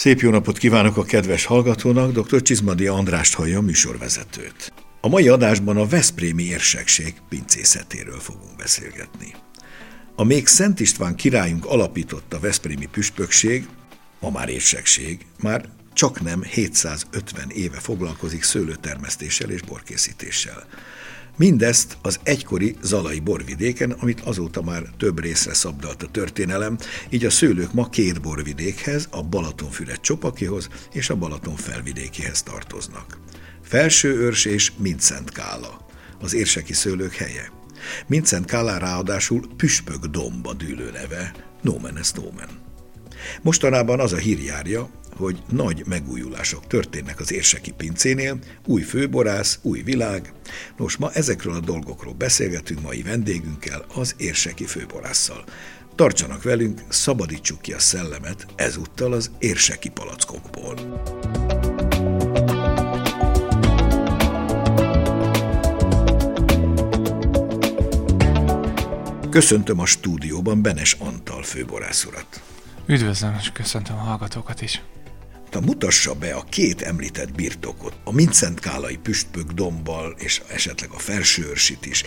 Szép jó napot kívánok a kedves hallgatónak, dr. Csizmadi Andrást hallja műsorvezetőt. A mai adásban a Veszprémi érsekség pincészetéről fogunk beszélgetni. A még Szent István királyunk alapította Veszprémi püspökség, ma már érsekség, már csak nem 750 éve foglalkozik szőlőtermesztéssel és borkészítéssel. Mindezt az egykori Zalai borvidéken, amit azóta már több részre szabdalt a történelem, így a szőlők ma két borvidékhez, a Balatonfüred csopakihoz és a Balaton felvidékihez tartoznak. Felső őrs és Mincent Kála, az érseki szőlők helye. Mincent Kála ráadásul Püspök domba dűlő neve, nomen est nomen. Mostanában az a hír járja, hogy nagy megújulások történnek az érseki pincénél, új főborász, új világ. Nos, ma ezekről a dolgokról beszélgetünk mai vendégünkkel, az érseki főborásszal. Tartsanak velünk, szabadítsuk ki a szellemet ezúttal az érseki palackokból. Köszöntöm a stúdióban Benes Antal főborász urat. Üdvözlöm, és köszöntöm a hallgatókat is. Ta mutassa be a két említett birtokot, a Mincent Kálai püspök dombbal és esetleg a felsőörsit is.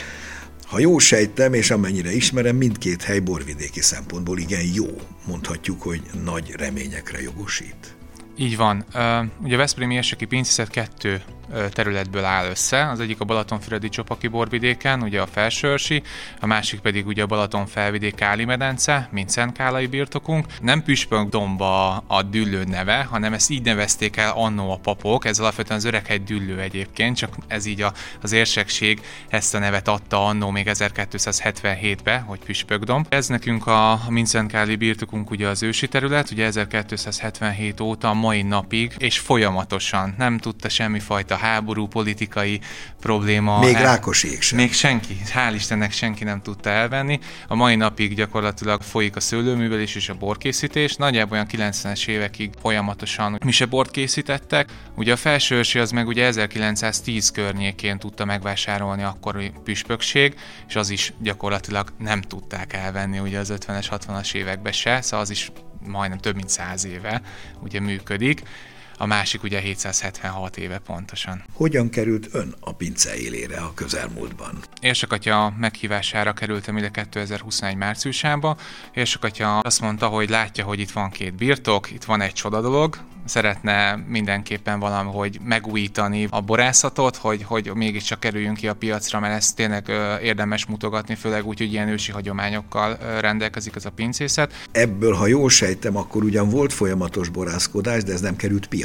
Ha jó sejtem, és amennyire ismerem, mindkét hely borvidéki szempontból igen jó. Mondhatjuk, hogy nagy reményekre jogosít. Így van. Ugye a Veszprémi Érseki Pincészet kettő területből áll össze. Az egyik a Balatonfüredi Csopaki borvidéken, ugye a felsőrsi, a másik pedig ugye a Balaton felvidék Káli medence, mint Szentkálai birtokunk. Nem Püspök domba a düllő neve, hanem ezt így nevezték el annó a papok, ez alapvetően az öreghegy düllő egyébként, csak ez így a, az érsekség ezt a nevet adta annó még 1277-be, hogy Püspökdom. Ez nekünk a, Mincentkáli birtokunk ugye az ősi terület, ugye 1277 óta mai napig, és folyamatosan nem tudta semmifajta háború, politikai probléma. Még el, Rákoség sem. Még senki, hál' Istennek senki nem tudta elvenni. A mai napig gyakorlatilag folyik a szőlőművelés és a borkészítés. Nagyjából olyan 90-es évekig folyamatosan mi se bort készítettek. Ugye a felsőrsi az meg ugye 1910 környékén tudta megvásárolni akkori püspökség, és az is gyakorlatilag nem tudták elvenni ugye az 50-es, 60-as években se, szóval az is majdnem több mint száz éve ugye működik a másik ugye 776 éve pontosan. Hogyan került ön a pince élére a közelmúltban? Érsakatya meghívására kerültem ide 2021 márciusába. Érsakatya azt mondta, hogy látja, hogy itt van két birtok, itt van egy csoda dolog, szeretne mindenképpen valahogy megújítani a borászatot, hogy, hogy mégiscsak kerüljünk ki a piacra, mert ezt tényleg érdemes mutogatni, főleg úgy, hogy ilyen ősi hagyományokkal rendelkezik ez a pincészet. Ebből, ha jól sejtem, akkor ugyan volt folyamatos borászkodás, de ez nem került piacra.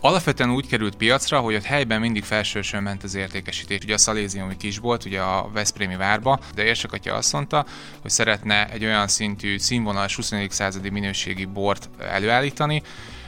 Alapvetően úgy került piacra, hogy ott helyben mindig felsősön ment az értékesítés. Ugye a Szaléziumi volt, ugye a Veszprémi várba, de Érsakatya azt mondta, hogy szeretne egy olyan szintű színvonalas 20. századi minőségi bort előállítani,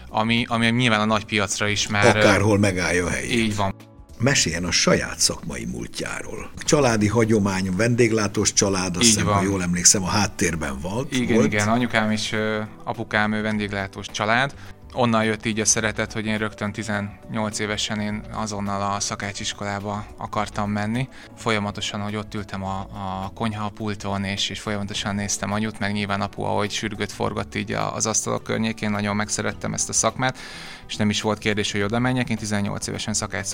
ami, ami nyilván a nagy piacra is már... Akárhol megállja a helyét. Így van. Meséljen a saját szakmai múltjáról. Családi hagyomány, vendéglátós család, azt hiszem, ha jól emlékszem, a háttérben volt. Igen, volt. igen, anyukám és apukám vendéglátós család onnan jött így a szeretet, hogy én rögtön 18 évesen én azonnal a szakácsiskolába akartam menni. Folyamatosan, hogy ott ültem a, a konyha pulton, és, és folyamatosan néztem anyut, meg nyilván apu, ahogy sürgött forgott így az asztalok környékén, nagyon megszerettem ezt a szakmát, és nem is volt kérdés, hogy oda menjek. Én 18 évesen szakács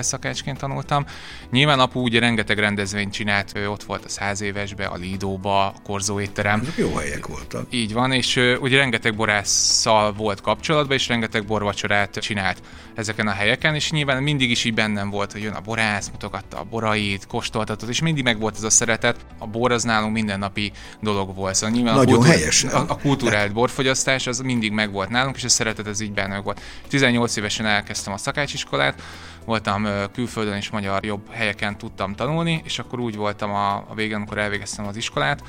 szakácsként tanultam. Nyilván apu ugye rengeteg rendezvényt csinált, ő ott volt a száz évesbe, a Lidóba, a Korzó étterem. Ezek jó helyek voltak. Így van, és ugye rengeteg borásszal volt kapcsolatban, és rengeteg borvacsorát csinált ezeken a helyeken, és nyilván mindig is így bennem volt, hogy jön a borász, mutogatta a borait, kóstoltatott, és mindig meg volt ez a szeretet. A bor az nálunk mindennapi dolog volt. Szóval nyilván Nagyon a, kultúr, helyes. A, a kultúrált borfogyasztás az mindig meg volt nálunk, és a szeretet ez így benne volt. 18 évesen elkezdtem a szakácsiskolát, voltam külföldön és magyar jobb helyeken tudtam tanulni, és akkor úgy voltam a, a végén, amikor elvégeztem az iskolát,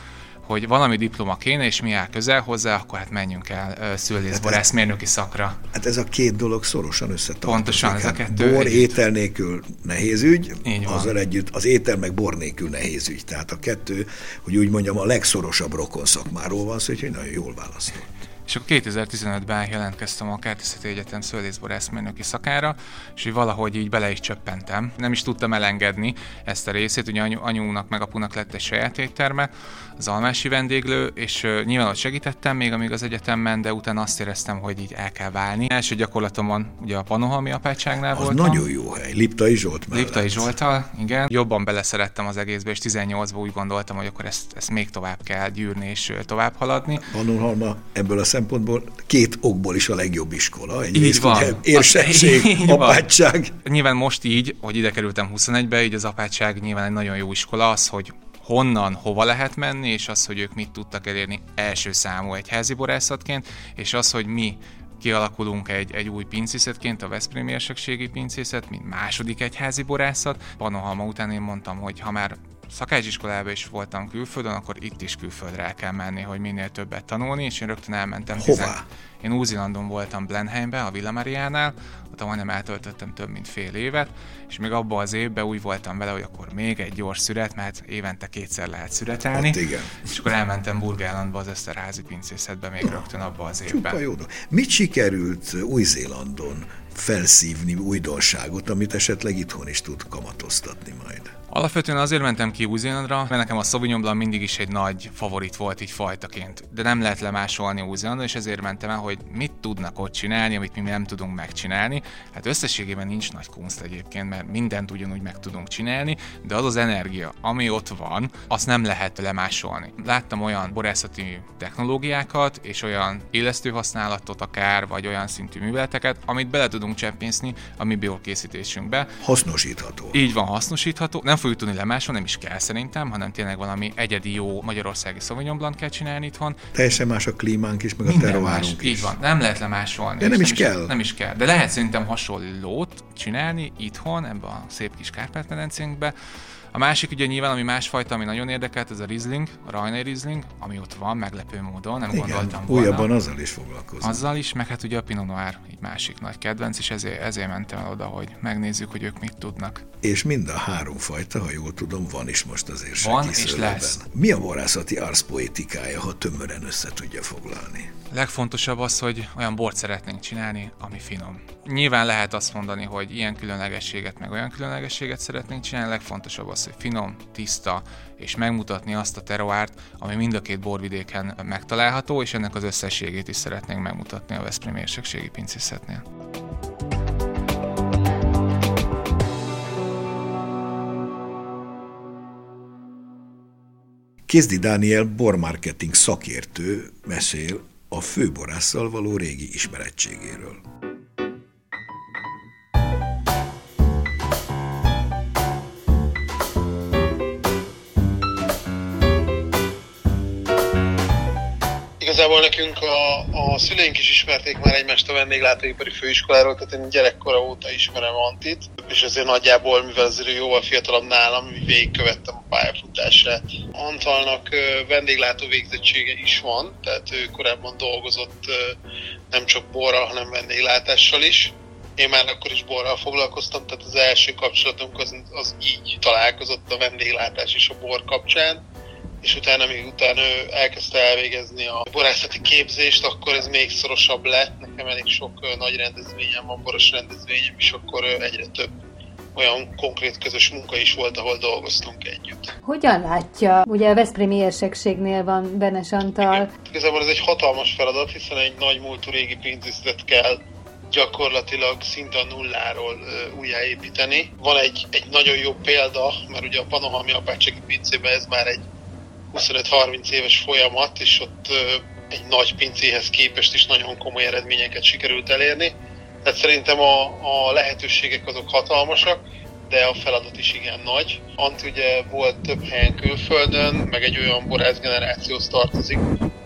hogy valami diploma kéne, és mi áll közel hozzá, akkor hát menjünk el szülészborászmérnöki hát szakra. Hát ez a két dolog szorosan összetartozik. Pontosan, ez a hát kettő. Bor, együtt. étel nélkül nehéz ügy, Így van. azzal együtt az étel meg bor nélkül nehéz ügy. Tehát a kettő, hogy úgy mondjam, a legszorosabb rokon szakmáról van szó, úgyhogy nagyon jól választott. És akkor 2015-ben jelentkeztem a Kertészeti Egyetem szőlészborászmérnöki szakára, és így valahogy így bele is csöppentem. Nem is tudtam elengedni ezt a részét, ugye anyu, anyunak meg apunak lett egy saját étterme, az almási vendéglő, és nyilván ott segítettem még, amíg az egyetemben, de utána azt éreztem, hogy így el kell válni. Első gyakorlatomon ugye a Panohalmi apátságnál Az voltam. nagyon jó hely, Liptai Zsolt mellett. Liptai Zsoltal, igen. Jobban beleszerettem az egészbe, és 18-ban úgy gondoltam, hogy akkor ezt, ezt még tovább kell gyűrni és tovább haladni. Pannonhalma ebből a szempontból két okból is a legjobb iskola. Így Egyrészt van. ugye Érsesség, Így van. apátság. Nyilván most így, hogy ide kerültem 21-be, így az apátság nyilván egy nagyon jó iskola, az, hogy honnan, hova lehet menni, és az, hogy ők mit tudtak elérni első számú egyházi borászatként, és az, hogy mi kialakulunk egy, egy új pincészetként, a Veszprémi Érsekségi Pincészet, mint második egyházi borászat. Panohalma után én mondtam, hogy ha már szakácsiskolában is voltam külföldön, akkor itt is külföldre el kell menni, hogy minél többet tanulni, és én rögtön elmentem. Hová? Én Úzilandon voltam Blenheimben, a Villa Mariánál, ott majdnem eltöltöttem több mint fél évet, és még abban az évben úgy voltam vele, hogy akkor még egy gyors szüret, mert évente kétszer lehet szüretelni. Hát igen. És akkor elmentem Burgálandba az Eszterházi pincészetbe még rögtön abban az évben. Jó. Mit sikerült Új-Zélandon felszívni újdonságot, amit esetleg itthon is tud kamatoztatni majd? Alapvetően azért mentem ki Új-Zélandra, mert nekem a Sauvignon Blanc mindig is egy nagy favorit volt így fajtaként. De nem lehet lemásolni Új-Zélandon, és ezért mentem el, hogy mit tudnak ott csinálni, amit mi nem tudunk megcsinálni. Hát összességében nincs nagy kunst egyébként, mert mindent ugyanúgy meg tudunk csinálni, de az az energia, ami ott van, azt nem lehet lemásolni. Láttam olyan borászati technológiákat, és olyan élesztő használatot akár, vagy olyan szintű műveleteket, amit bele tudunk cseppészni a mi biokészítésünkbe, Hasznosítható. így van hasznosítható, nem fogjuk tudni lemásolni, nem is kell szerintem, hanem tényleg valami egyedi jó magyarországi Sauvignon Blanc kell csinálni itthon. Teljesen más a klímánk is, meg a terroárunk is. így van, nem lehet lemásolni. De nem is kell. Nem is kell, de lehet szerintem hasonlót csinálni itthon, ebbe a szép kis Kárpát-medencénkbe. A másik ugye nyilván, ami másfajta, ami nagyon érdekelt, ez a Riesling, a Rajnai Riesling, ami ott van, meglepő módon, nem Igen, gondoltam volna. újabban azzal is foglalkozom. Azzal is, meg hát ugye a Pinot Noir egy másik nagy kedvenc, és ezért, ezért mentem el oda, hogy megnézzük, hogy ők mit tudnak. És mind a három fajta, ha jól tudom, van is most az érseki Van és lesz. Mi a borászati arszpoetikája, ha tömören össze tudja foglalni? Legfontosabb az, hogy olyan bort szeretnénk csinálni, ami finom. Nyilván lehet azt mondani, hogy ilyen különlegességet, meg olyan különlegességet szeretnénk csinálni, legfontosabb az, hogy finom, tiszta, és megmutatni azt a teroárt, ami mind a két borvidéken megtalálható, és ennek az összességét is szeretnénk megmutatni a Veszprém érsekségi pincészetnél. Kézdi Dániel bormarketing szakértő mesél a főborásszal való régi ismerettségéről. Igazából nekünk a, a szüleink is ismerték már egymást a vendéglátóipari főiskoláról, tehát én gyerekkora óta ismerem Antit, és ezért nagyjából, mivel azért jóval fiatalabb nálam, végigkövettem a pályafutását. Antalnak vendéglátó végzettsége is van, tehát ő korábban dolgozott nem csak borral, hanem vendéglátással is. Én már akkor is borral foglalkoztam, tehát az első kapcsolatunk az, az így találkozott a vendéglátás és a bor kapcsán és utána még utána ő elkezdte elvégezni a borászati képzést, akkor ez még szorosabb lett. Nekem elég sok nagy rendezvényem van, boros rendezvényem, és akkor egyre több olyan konkrét közös munka is volt, ahol dolgoztunk együtt. Hogyan látja? Ugye a Veszprémi érsekségnél van Benes Antal. Igazából ez egy hatalmas feladat, hiszen egy nagy múltú régi pénzüzletet kell gyakorlatilag szinte a nulláról ö, újjáépíteni. Van egy, egy nagyon jó példa, mert ugye a Panohami apátsági pincében ez már egy 25-30 éves folyamat, és ott egy nagy pincéhez képest is nagyon komoly eredményeket sikerült elérni. Tehát szerintem a, a lehetőségek azok hatalmasak, de a feladat is igen nagy. Antti ugye volt több helyen külföldön, meg egy olyan borász generációhoz tartozik,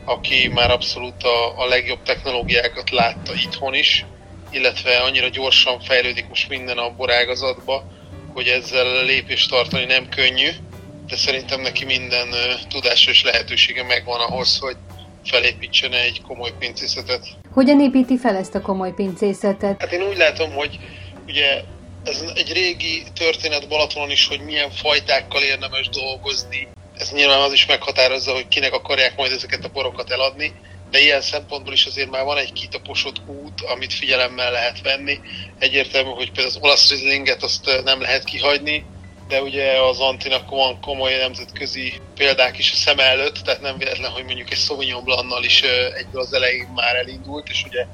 aki már abszolút a, a legjobb technológiákat látta itthon is, illetve annyira gyorsan fejlődik most minden a borágazatba, hogy ezzel lépést tartani nem könnyű, de szerintem neki minden tudása és lehetősége megvan ahhoz, hogy felépítsen egy komoly pincészetet. Hogyan építi fel ezt a komoly pincészetet? Hát én úgy látom, hogy ugye ez egy régi történet Balatonon is, hogy milyen fajtákkal érdemes dolgozni. Ez nyilván az is meghatározza, hogy kinek akarják majd ezeket a borokat eladni, de ilyen szempontból is azért már van egy kitaposott út, amit figyelemmel lehet venni. Egyértelmű, hogy például az olasz Rieslinget azt nem lehet kihagyni, de ugye az Antinak van komoly nemzetközi példák is a szem előtt, tehát nem véletlen, hogy mondjuk egy Sauvignon Blannal is egyből az elején már elindult, és ugye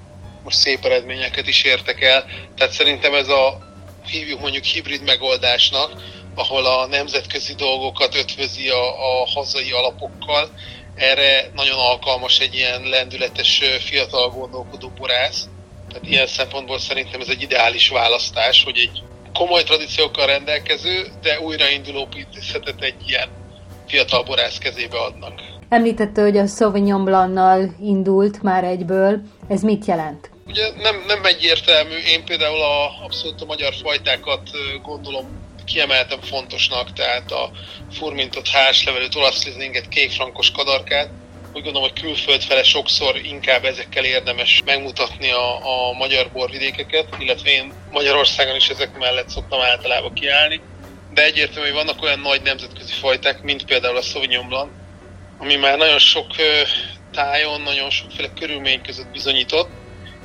most szép eredményeket is értek el. Tehát szerintem ez a hívjuk mondjuk hibrid megoldásnak, ahol a nemzetközi dolgokat ötvözi a, a hazai alapokkal, erre nagyon alkalmas egy ilyen lendületes, fiatal gondolkodó borász. Tehát ilyen szempontból szerintem ez egy ideális választás, hogy egy komoly tradíciókkal rendelkező, de újrainduló pincészetet egy ilyen fiatal borász kezébe adnak. Említette, hogy a Sauvignon Blanc-nal indult már egyből. Ez mit jelent? Ugye nem, nem egyértelmű. Én például a, abszolút a magyar fajtákat gondolom kiemeltem fontosnak, tehát a furmintot, házlevelőt, olasz kék kékfrankos kadarkát. Úgy gondolom, hogy külföld fele sokszor inkább ezekkel érdemes megmutatni a, a magyar borvidékeket, illetve én Magyarországon is ezek mellett szoktam általában kiállni. De egyértelmű, hogy vannak olyan nagy nemzetközi fajták, mint például a Sauvignon Blanc, ami már nagyon sok tájon, nagyon sokféle körülmény között bizonyított,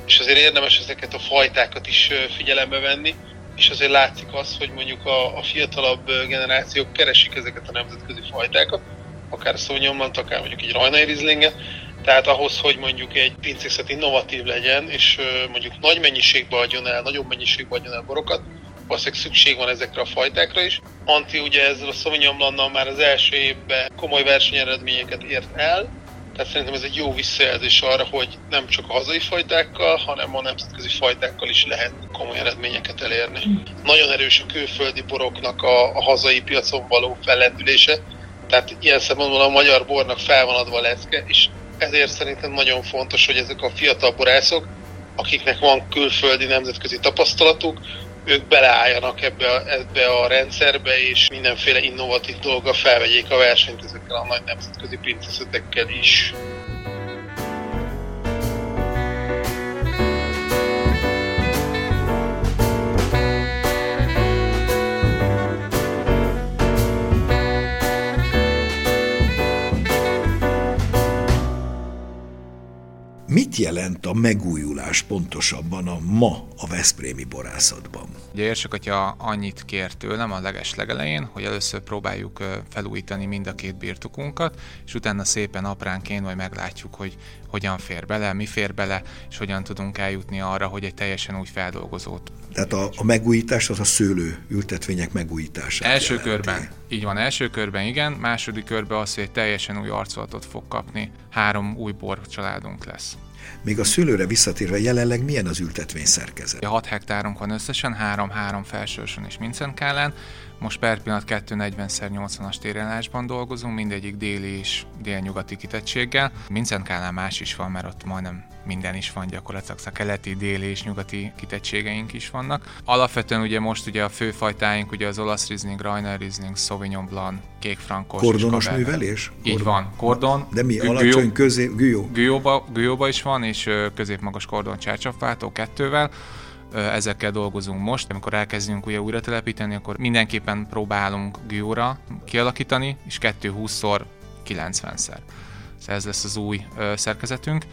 és azért érdemes ezeket a fajtákat is figyelembe venni, és azért látszik az, hogy mondjuk a, a fiatalabb generációk keresik ezeket a nemzetközi fajtákat, akár szónyomlant, akár mondjuk egy rajnai rizlinget, tehát ahhoz, hogy mondjuk egy pincészet innovatív legyen, és mondjuk nagy mennyiségbe adjon el, nagyobb mennyiségbe adjon el borokat, valószínűleg szükség van ezekre a fajtákra is. Anti ugye ezzel a Sauvignon már az első évben komoly versenyeredményeket ért el, tehát szerintem ez egy jó visszajelzés arra, hogy nem csak a hazai fajtákkal, hanem a nemzetközi fajtákkal is lehet komoly eredményeket elérni. Nagyon erős a külföldi boroknak a, a hazai piacon való fellendülése, tehát ilyen szempontból a magyar bornak fel van adva a lecke, és ezért szerintem nagyon fontos, hogy ezek a fiatal borászok, akiknek van külföldi nemzetközi tapasztalatuk, ők beleálljanak ebbe a, ebbe a rendszerbe, és mindenféle innovatív dolga felvegyék a versenyt ezekkel a nagy nemzetközi princeszetekkel is. Mit jelent a megújulás pontosabban a ma a Veszprémi borászatban? Ugye érsek atya annyit kért tőlem a leges legelején, hogy először próbáljuk felújítani mind a két birtokunkat, és utána szépen apránként majd meglátjuk, hogy hogyan fér bele, mi fér bele, és hogyan tudunk eljutni arra, hogy egy teljesen új feldolgozót. Tehát a, a megújítás az a szőlő ültetvények megújítása. Első jelenti. körben, így van, első körben igen, második körben az, hogy egy teljesen új arculatot fog kapni, három új bor családunk lesz. Még a szőlőre visszatérve jelenleg milyen az ültetvény szerkezet? 6 hektárunk van összesen, 3-3 felsősön és Mincenkálán. Most per pillanat 240x80-as térellásban dolgozunk, mindegyik déli és délnyugati kitettséggel. Mincenkálán más is van, mert ott majdnem minden is van gyakorlatilag, a keleti, déli és nyugati kitettségeink is vannak. Alapvetően ugye most ugye a főfajtáink ugye az olasz Riesling, Rainer Riesling, Sauvignon Blanc, kék frankos Kordonos művelés? Így kordon. van, kordon. De mi, alacsony, közé, gülyó? Gülyóba, gülyóba is van, és középmagas kordon csácsapváltó kettővel ezekkel dolgozunk most. Amikor elkezdünk ugye újra telepíteni, akkor mindenképpen próbálunk gyóra kialakítani, és 220-szor 90-szer. Ez lesz az új szerkezetünk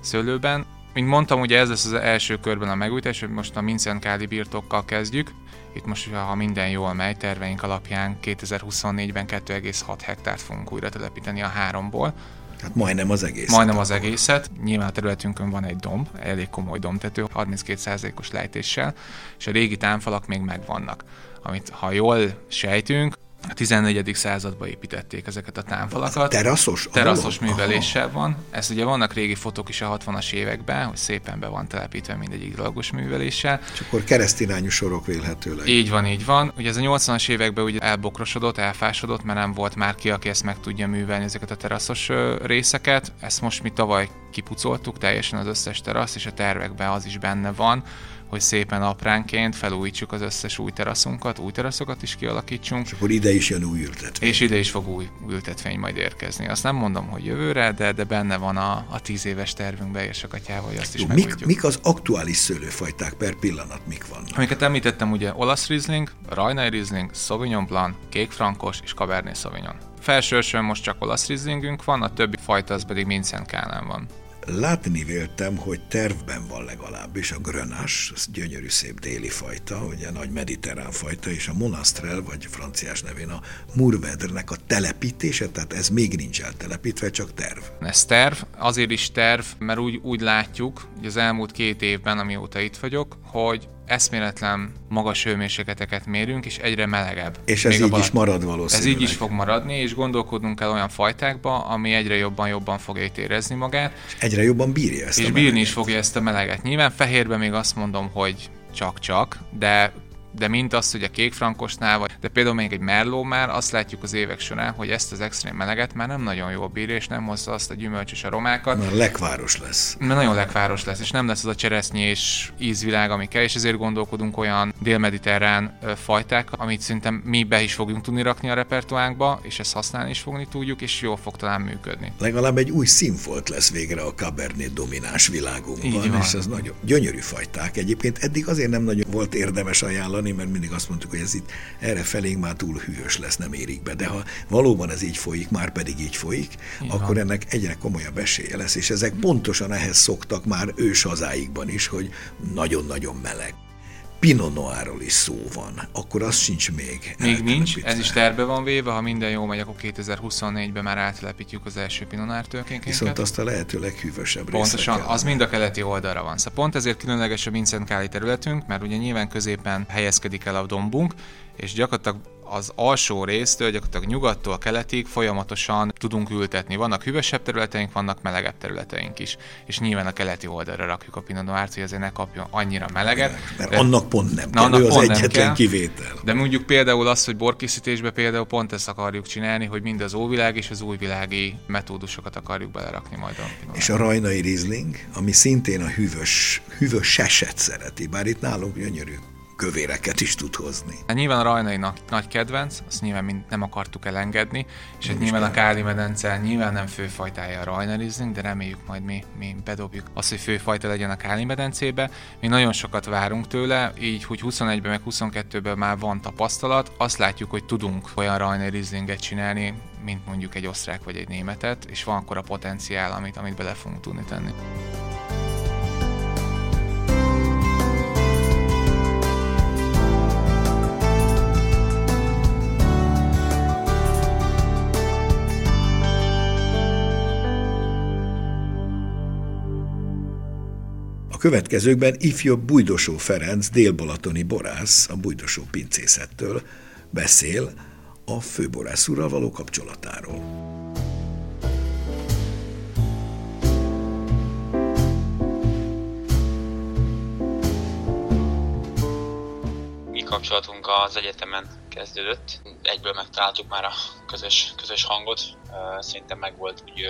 szőlőben. Mint mondtam, ugye ez lesz az első körben a megújítás, hogy most a Mincenkáli birtokkal kezdjük. Itt most, ha minden jól megy, terveink alapján 2024-ben 2,6 hektárt fogunk újra telepíteni a háromból. Tehát majdnem az egész. Majdnem az egészet. Nyilván a területünkön van egy domb, elég komoly dombtető, 32%-os lejtéssel, és a régi támfalak még megvannak. Amit ha jól sejtünk, a 14. században építették ezeket a támfalakat. Teraszos? Teraszos műveléssel van. Ez ugye vannak régi fotók is a 60-as években, hogy szépen be van telepítve mindegyik dolgos műveléssel. És akkor keresztirányú sorok vélhetőleg. Így van, így van. Ugye ez a 80-as években ugye elbokrosodott, elfásodott, mert nem volt már ki, aki ezt meg tudja művelni, ezeket a teraszos részeket. Ezt most mi tavaly kipucoltuk teljesen az összes terasz, és a tervekben az is benne van, hogy szépen apránként felújítsuk az összes új teraszunkat, új teraszokat is kialakítsunk. És akkor ide is jön új ültetvény. És ide is fog új ültetvény majd érkezni. Azt nem mondom, hogy jövőre, de, de benne van a, a tíz éves a katyával, hogy azt is Jó, mik, mik, az aktuális szőlőfajták per pillanat, mik vannak? Amiket említettem, ugye olasz Riesling, Rajnai Riesling, Sauvignon Blanc, Kék Frankos és Cabernet Sauvignon. Felsősön most csak olasz Rieslingünk van, a többi fajta az pedig Mincenkálán van. Látni véltem, hogy tervben van legalábbis a grönás, az gyönyörű szép déli fajta, ugye nagy mediterrán fajta, és a monastrel, vagy franciás nevén a murvedrnek a telepítése, tehát ez még nincs eltelepítve, csak terv. Ez terv, azért is terv, mert úgy, úgy látjuk, hogy az elmúlt két évben, amióta itt vagyok, hogy eszméletlen magas hőmérsékleteket mérünk, és egyre melegebb. És ez így is marad valószínűleg. Ez így is fog maradni, és gondolkodnunk kell olyan fajtákba, ami egyre jobban-jobban fogja itt érezni magát. És egyre jobban bírja ezt És a bírni is fogja ezt a meleget. Nyilván fehérben még azt mondom, hogy csak-csak, de de mint az, hogy a kékfrankosnál, vagy, de például még egy merló már azt látjuk az évek során, hogy ezt az extrém meleget már nem nagyon jól bírja, és nem hozza azt a gyümölcs és aromákat. Már lekváros lesz. Mert nagyon lekváros lesz, és nem lesz az a cseresznyés ízvilág, ami kell, és ezért gondolkodunk olyan délmediterrán fajták, amit szerintem mi be is fogjunk tudni rakni a repertoánkba, és ezt használni is fogni tudjuk, és jól fog talán működni. Legalább egy új színfolt lesz végre a Cabernet dominás világunkban, és ez nagyon gyönyörű fajták. Egyébként eddig azért nem nagyon volt érdemes ajánlani, mondani, mert mindig azt mondtuk, hogy ez itt erre felénk már túl hűvös lesz, nem érik be. De ha valóban ez így folyik, már pedig így folyik, Igen. akkor ennek egyre komolyabb esélye lesz, és ezek pontosan ehhez szoktak már ős hazáikban is, hogy nagyon-nagyon meleg. Pinot Noirról is szó van, akkor az sincs még. Még nincs, ez is terve van véve, ha minden jó megy, akkor 2024-ben már áttelepítjük az első Pinot Noir tőkénket. Viszont azt a lehető leghűvösebb Pontosan, az mind a keleti oldalra van. Szóval pont ezért különleges a Vincent Káli területünk, mert ugye nyilván középen helyezkedik el a dombunk, és gyakorlatilag az alsó résztől, gyakorlatilag nyugattól keletig folyamatosan tudunk ültetni. Vannak hűvösebb területeink, vannak melegebb területeink is. És nyilván a keleti oldalra rakjuk a Pinot Noir-t, hogy azért ne kapjon annyira meleget. Mert de, annak pont nem kell, annak az pont egyetlen kell, kivétel. De mondjuk például azt, hogy borkészítésben például pont ezt akarjuk csinálni, hogy mind az óvilág és az újvilági metódusokat akarjuk belerakni majd a És a rajnai Riesling, ami szintén a hűvös, hűvös seset szereti, bár itt nálunk gyönyörű kövéreket is tud hozni. Hát nyilván a rajnai nagy kedvenc, azt nyilván mind nem akartuk elengedni, és hát nyilván a Káli medence nyilván nem főfajtája a rajnalizing, de reméljük majd mi, mi bedobjuk azt, hogy főfajta legyen a Káli medencébe. Mi nagyon sokat várunk tőle, így hogy 21-ben meg 22-ben már van tapasztalat, azt látjuk, hogy tudunk olyan rajnalizlinget csinálni, mint mondjuk egy osztrák vagy egy németet, és van akkor a potenciál, amit, amit bele fogunk tudni tenni. Következőkben ifjabb Bújdosó Ferenc, délbalatoni borász a Bújdosó pincészettől beszél a főborász úrral való kapcsolatáról. Kapcsolatunk az egyetemen kezdődött. Egyből megtaláltuk már a közös, közös hangot. Szerintem megvolt úgy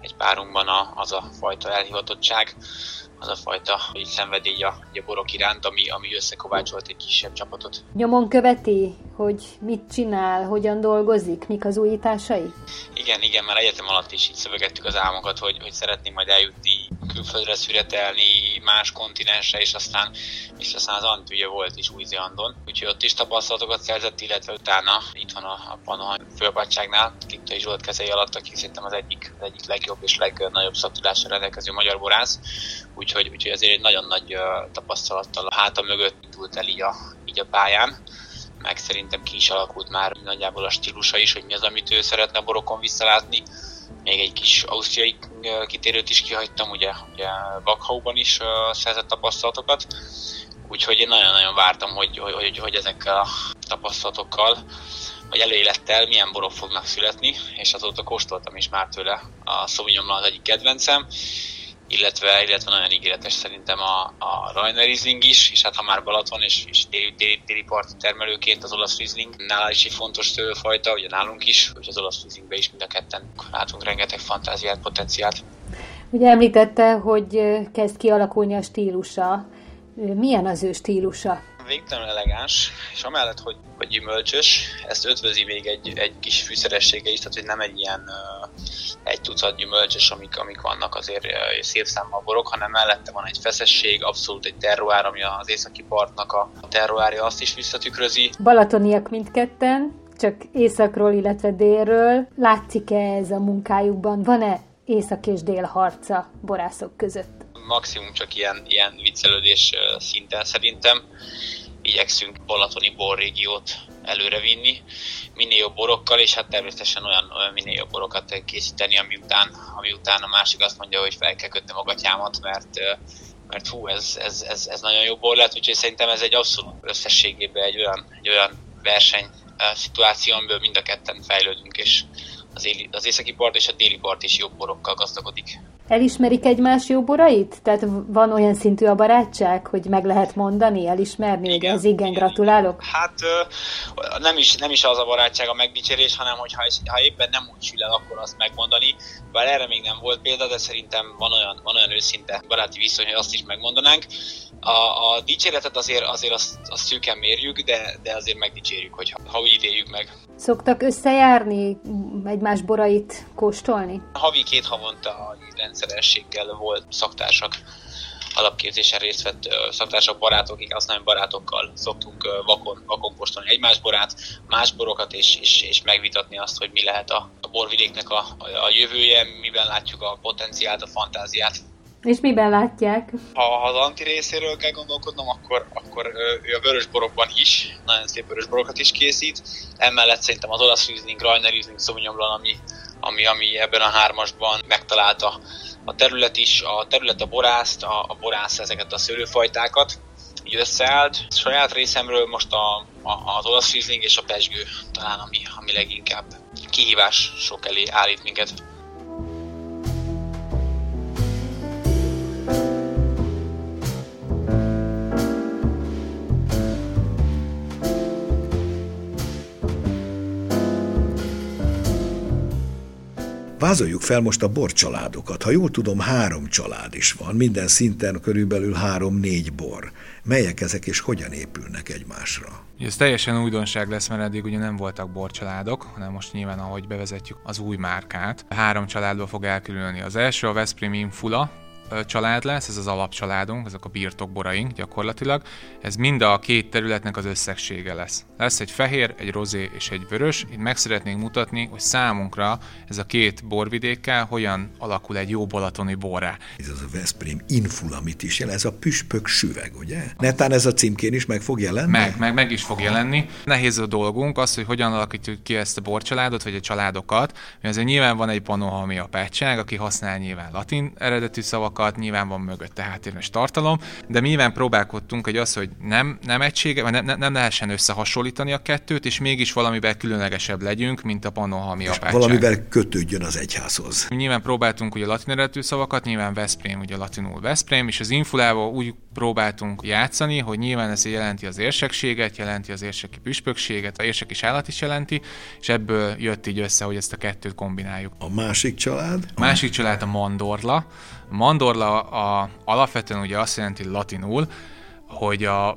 egy párunkban az a fajta elhivatottság, az a fajta így szenvedély a, a borok iránt, ami, ami összekovácsolt egy kisebb csapatot. Nyomon követi, hogy mit csinál, hogyan dolgozik, mik az újításai? Igen, igen, már egyetem alatt is így szövegettük az álmokat, hogy, hogy szeretnénk majd eljutni külföldre szüretelni, más kontinensre, és aztán, és aztán az Ant ugye volt is Új-Zélandon, úgyhogy ott is tapasztalatokat szerzett, illetve utána itthon a, a Panohany főapátságnál, Kiktai Zsolt kezei alatt, aki szerintem az egyik, az egyik legjobb és legnagyobb szaktudásra rendelkező magyar borász, úgyhogy, úgyhogy azért egy nagyon nagy uh, tapasztalattal a háta mögött indult el így a, így a pályán. Meg szerintem ki is alakult már nagyjából a stílusa is, hogy mi az, amit ő szeretne borokon visszalátni. Még egy kis ausztriai kitérőt is kihagytam, ugye, ugye Bakhauban is szerzett tapasztalatokat, úgyhogy én nagyon-nagyon vártam, hogy, hogy, hogy, hogy ezekkel a tapasztalatokkal, vagy előélettel milyen borok fognak születni, és azóta kóstoltam is már tőle a Sauvignon az egyik kedvencem, illetve, illetve nagyon ígéretes szerintem a, a Rajna Riesling is, és hát ha már Balaton és, és téli, téli, téli parti termelőként az olasz Riesling nála is egy fontos szőlőfajta, ugye nálunk is, hogy az olasz Rieslingbe is mind a ketten látunk rengeteg fantáziát, potenciált. Ugye említette, hogy kezd kialakulni a stílusa. Milyen az ő stílusa? Végtelenül elegáns, és amellett, hogy, hogy gyümölcsös, ezt ötvözi még egy, egy kis fűszeressége is, tehát hogy nem egy ilyen egy tucat gyümölcsös, amik, amik vannak azért uh, szép számmal borok, hanem mellette van egy feszesség, abszolút egy terroár, ami az északi partnak a terroárja azt is visszatükrözi. Balatoniak mindketten, csak északról, illetve délről. Látszik-e ez a munkájukban? Van-e észak és dél harca borászok között? Maximum csak ilyen, ilyen viccelődés szinten szerintem. Igyekszünk Balatoni borrégiót előrevinni, minél jobb borokkal, és hát természetesen olyan, olyan minél jobb borokat készíteni, ami után, ami után a másik azt mondja, hogy fel kell kötni magatyámat, mert mert hú, ez, ez, ez, ez nagyon jó bor lett, úgyhogy szerintem ez egy abszolút összességében egy olyan, egy olyan verseny szituáció, amiből mind a ketten fejlődünk, és az, éli, az északi part és a déli part is jobb borokkal gazdagodik. Elismerik egymás jó borait? Tehát van olyan szintű a barátság, hogy meg lehet mondani, elismerni, igen, hogy ez igen, igen, gratulálok? Hát nem is, nem is az a barátság a megdicsérés, hanem hogy ha, ha éppen nem úgy sül el, akkor azt megmondani. Bár erre még nem volt példa, de szerintem van olyan, van olyan őszinte baráti viszony, hogy azt is megmondanánk. A, a dicséretet azért, azért azt, azt szűken mérjük, de, de azért megdicsérjük, hogy ha, ha úgy ítéljük meg. Szoktak összejárni, egymás borait kóstolni? Havi két havonta rendszerességgel volt szaktársak alapképzésen részt vett szaktársak, barátok, akik azt nem barátokkal szoktunk vakon, vakon kóstolni egymás borát, más borokat, és, és, és megvitatni azt, hogy mi lehet a, a borvidéknek a, a jövője, miben látjuk a potenciált, a fantáziát. És miben látják? Ha, ha az anti részéről kell gondolkodnom, akkor, akkor ő a vörös borokban is, nagyon szép vörös borokat is készít. Emellett szerintem az olasz Riesling, Sauvignon Blanc, ami, ami, ami ebben a hármasban megtalálta a terület is, a terület a borászt, a, a borász ezeket a szőlőfajtákat, így összeállt. Saját részemről most a, a, az olasz és a pesgő talán, ami, ami leginkább kihívás sok elé állít minket. Vázoljuk fel most a borcsaládokat. Ha jól tudom, három család is van, minden szinten körülbelül három-négy bor. Melyek ezek és hogyan épülnek egymásra? Ez teljesen újdonság lesz, mert eddig ugye nem voltak borcsaládok, hanem most nyilván, ahogy bevezetjük az új márkát. Három családból fog elkülönülni. Az első a Veszprém Infula, család lesz, ez az alapcsaládunk, ezek a birtokboraink gyakorlatilag. Ez mind a két területnek az összegsége lesz. Lesz egy fehér, egy rozé és egy vörös. Itt meg szeretnénk mutatni, hogy számunkra ez a két borvidékkel hogyan alakul egy jó balatoni borrá. Ez az a Veszprém inful, amit is jelent, ez a püspök süveg, ugye? Netán ez a címkén is meg fog jelenni? Meg, meg, meg is fog jelenni. Nehéz a dolgunk az, hogy hogyan alakítjuk ki ezt a borcsaládot, vagy a családokat, mert azért nyilván van egy panohami apátság, aki használ nyilván latin eredetű szavakat, szavakat, nyilván van mögötte háttérmes tartalom, de mi nyilván próbálkodtunk hogy az, hogy nem, nem egysége, vagy nem, nem lehessen összehasonlítani a kettőt, és mégis valamivel különlegesebb legyünk, mint a panohalmi apátság. Valamivel kötődjön az egyházhoz. Nyilván próbáltunk ugye a latin eredetű szavakat, nyilván Veszprém, ugye latinul Veszprém, és az infulával úgy próbáltunk játszani, hogy nyilván ez jelenti az érsekséget, jelenti az érseki püspökséget, a érsek is állat is jelenti, és ebből jött így össze, hogy ezt a kettőt kombináljuk. A másik család? A másik család a Mandorla. Mandorla a, alapvetően ugye azt jelenti latinul, hogy a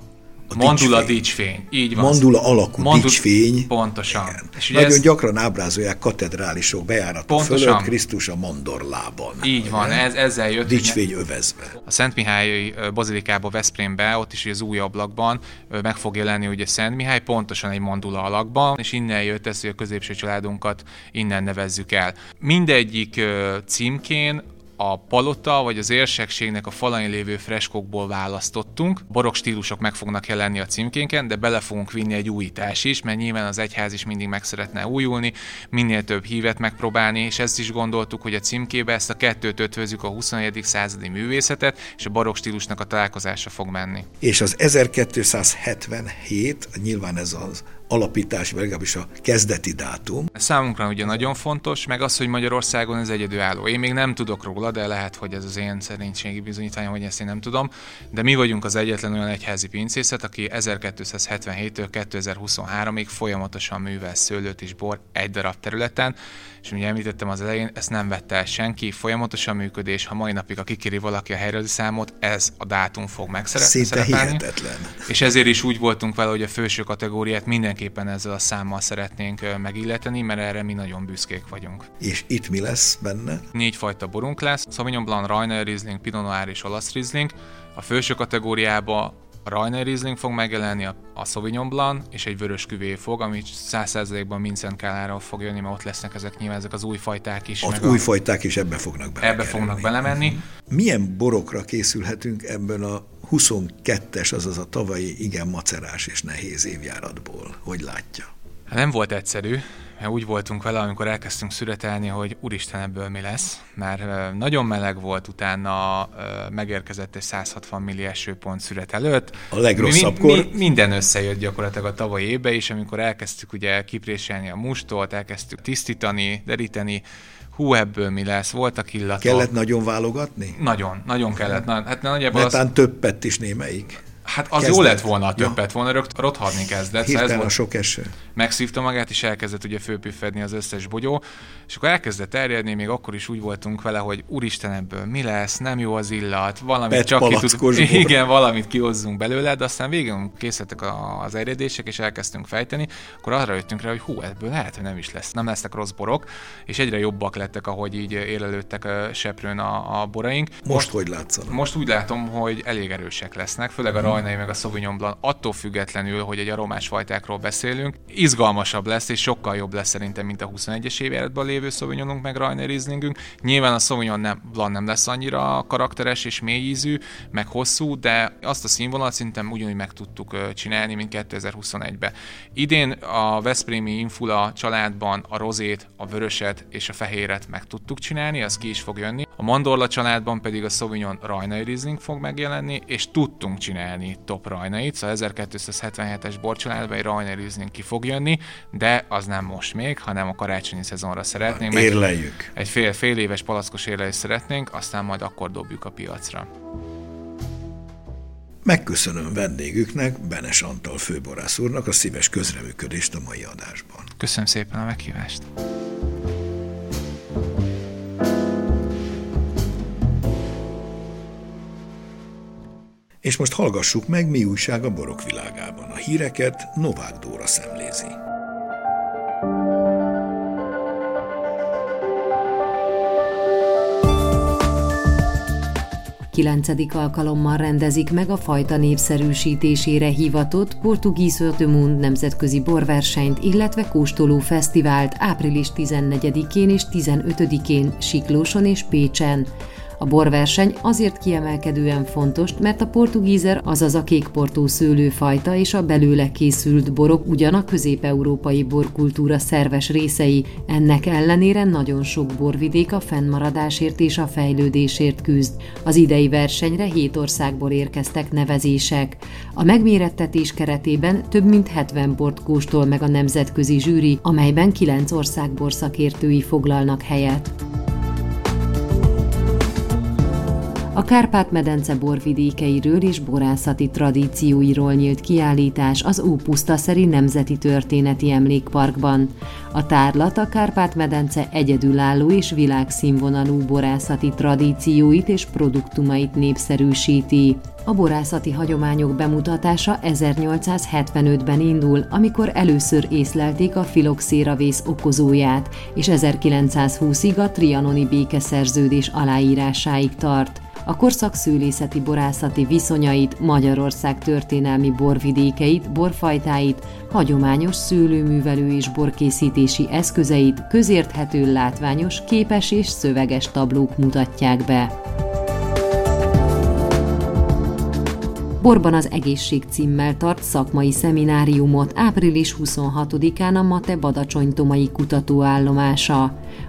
a mandula dicsfény. Így van. Mandula alakú Mandul... dicsfény. Pontosan. Igen. És ugye Nagyon ez... gyakran ábrázolják katedrálisok bejárata Pontosan. fölött Krisztus a mandorlában. Így van, ez, ezzel jött. Dicsfény övezve. A Szent Mihály bazilikába Veszprémbe, ott is az új ablakban meg fog jelenni ugye Szent Mihály, pontosan egy mandula alakban, és innen jött ez, hogy a középső családunkat innen nevezzük el. Mindegyik címkén a palota vagy az érsekségnek a falain lévő freskokból választottunk. Barok stílusok meg fognak jelenni a címkénken, de bele fogunk vinni egy újítás is, mert nyilván az egyház is mindig meg szeretne újulni, minél több hívet megpróbálni, és ezt is gondoltuk, hogy a címkébe ezt a kettőt ötvözzük a 21. századi művészetet, és a barok stílusnak a találkozása fog menni. És az 1277, nyilván ez az alapítási, vagy legalábbis a kezdeti dátum. Számunkra ugye nagyon fontos, meg az, hogy Magyarországon ez egyedülálló. Én még nem tudok róla, de lehet, hogy ez az én szerénységi bizonyítványom, hogy ezt én nem tudom. De mi vagyunk az egyetlen olyan egyházi pincészet, aki 1277-től 2023-ig folyamatosan művel szőlőt és bor egy darab területen, és ugye említettem az elején, ezt nem vette el senki, folyamatosan működés, ha mai napig a kikéri valaki a helyreadi számot, ez a dátum fog megszerepelni. Szinte hihetetlen. És ezért is úgy voltunk vele, hogy a felső kategóriát mindenképpen ezzel a számmal szeretnénk megilleteni, mert erre mi nagyon büszkék vagyunk. És itt mi lesz benne? Négy fajta borunk lesz, Sauvignon Blanc, Rainer Riesling, Pinot Noir és Olasz Riesling. A felső kategóriába a Rajnai Riesling fog megjelenni, a, Sauvignon Blanc és egy vörös küvé fog, ami 100%-ban Vincent Káláról fog jönni, mert ott lesznek ezek nyilván ezek az új fajták is. Az új a... fajták is ebbe fognak bele Ebbe fognak belemenni. Milyen borokra készülhetünk ebben a 22-es, azaz a tavalyi igen macerás és nehéz évjáratból? Hogy látja? Hát nem volt egyszerű, mert úgy voltunk vele, amikor elkezdtünk szüretelni, hogy úristen ebből mi lesz, mert nagyon meleg volt utána, megérkezett egy 160 milli esőpont szüret előtt. A legrosszabbkor. Mi, mi, minden összejött gyakorlatilag a tavalyi évbe is, amikor elkezdtük ugye kipréselni a mustolt, elkezdtük tisztítani, deríteni, hú, ebből mi lesz, voltak illatok. Kellett nagyon válogatni? Nagyon, nagyon kellett. Na, hát nagyjából Netán az... többet is némelyik. Hát az kezdett. jó lett volna, többet ja. volna, rögt rothadni kezdett. Hirtelen szóval ez a sok eső. Megszívta magát, és elkezdett ugye főpüffedni az összes bogyó, és akkor elkezdett terjedni, még akkor is úgy voltunk vele, hogy úristen ebből mi lesz, nem jó az illat, valamit Pet csak ki tud... Igen, valamit kihozzunk belőle, de aztán végén készítettek az erjedések, és elkezdtünk fejteni, akkor arra jöttünk rá, hogy hú, ebből lehet, hogy nem is lesz, nem lesznek rossz borok, és egyre jobbak lettek, ahogy így érlelődtek a seprőn a, a boraink. Most, most hogy látszanak? Most úgy látom, hogy elég erősek lesznek, főleg a mhm. Rajnai meg a Sauvignon Blanc, attól függetlenül, hogy egy aromás fajtákról beszélünk, izgalmasabb lesz, és sokkal jobb lesz szerintem, mint a 21-es évjáratban lévő Sauvignonunk, meg Rainer Rieslingünk. Nyilván a Sauvignon nem, Blanc nem lesz annyira karakteres és mély ízű, meg hosszú, de azt a színvonalat szerintem ugyanúgy meg tudtuk csinálni, mint 2021-ben. Idén a Veszprémi Infula családban a rozét, a vöröset és a fehéret meg tudtuk csinálni, az ki is fog jönni. A Mandorla családban pedig a Sauvignon Rajnai Riesling fog megjelenni, és tudtunk csinálni top Rajnait, szóval 1277-es borcsaládban egy Rajnai Riesling ki fog jönni, de az nem most még, hanem a karácsonyi szezonra szeretnénk. Érleljük. Egy fél, fél éves palackos érlelést szeretnénk, aztán majd akkor dobjuk a piacra. Megköszönöm vendégüknek, Benes Antal főborász úrnak a szíves közreműködést a mai adásban. Köszönöm szépen a meghívást. És most hallgassuk meg, mi újság a borok világában. A híreket Novák Dóra szemlézi. Kilencedik alkalommal rendezik meg a fajta népszerűsítésére hivatott Portugis Ötömund nemzetközi borversenyt, illetve kóstoló fesztivált április 14-én és 15-én Siklóson és Pécsen. A borverseny azért kiemelkedően fontos, mert a portugízer, azaz a kékportó szőlőfajta és a belőle készült borok ugyan a közép-európai borkultúra szerves részei, ennek ellenére nagyon sok borvidék a fennmaradásért és a fejlődésért küzd. Az idei versenyre hét országból érkeztek nevezések. A megmérettetés keretében több mint 70 bort kóstol meg a nemzetközi zsűri, amelyben 9 ország borszakértői foglalnak helyet. A Kárpát-medence borvidékeiről és borászati tradícióiról nyílt kiállítás az Ópusztaszeri Nemzeti Történeti Emlékparkban. A tárlat a Kárpát-medence egyedülálló és világszínvonalú borászati tradícióit és produktumait népszerűsíti. A borászati hagyományok bemutatása 1875-ben indul, amikor először észlelték a filoxéravész okozóját, és 1920-ig a trianoni békeszerződés aláírásáig tart a korszak szőlészeti borászati viszonyait, Magyarország történelmi borvidékeit, borfajtáit, hagyományos szőlőművelő és borkészítési eszközeit közérthető látványos, képes és szöveges tablók mutatják be. Borban az egészség címmel tart szakmai szemináriumot április 26-án a Mate Badacsony Tomai kutatóállomása.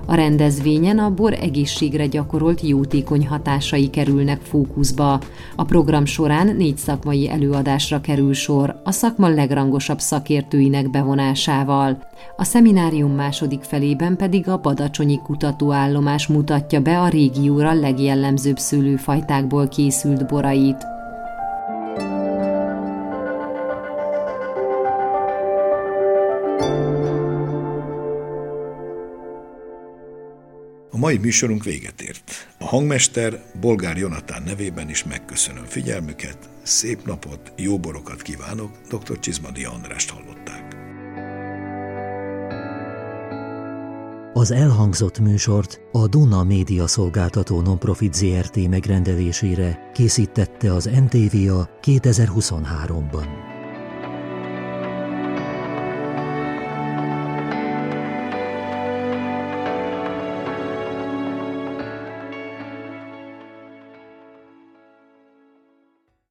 A rendezvényen a bor egészségre gyakorolt jótékony hatásai kerülnek fókuszba. A program során négy szakmai előadásra kerül sor, a szakma legrangosabb szakértőinek bevonásával. A szeminárium második felében pedig a Badacsonyi kutatóállomás mutatja be a régióra legjellemzőbb szőlőfajtákból készült borait. Mai műsorunk véget ért. A hangmester Bolgár Jonatán nevében is megköszönöm figyelmüket, szép napot, jó borokat kívánok, dr. Csizmadia Andrást hallották. Az elhangzott műsort a Duna Média Szolgáltató Nonprofit ZRT megrendelésére készítette az NTVA 2023-ban.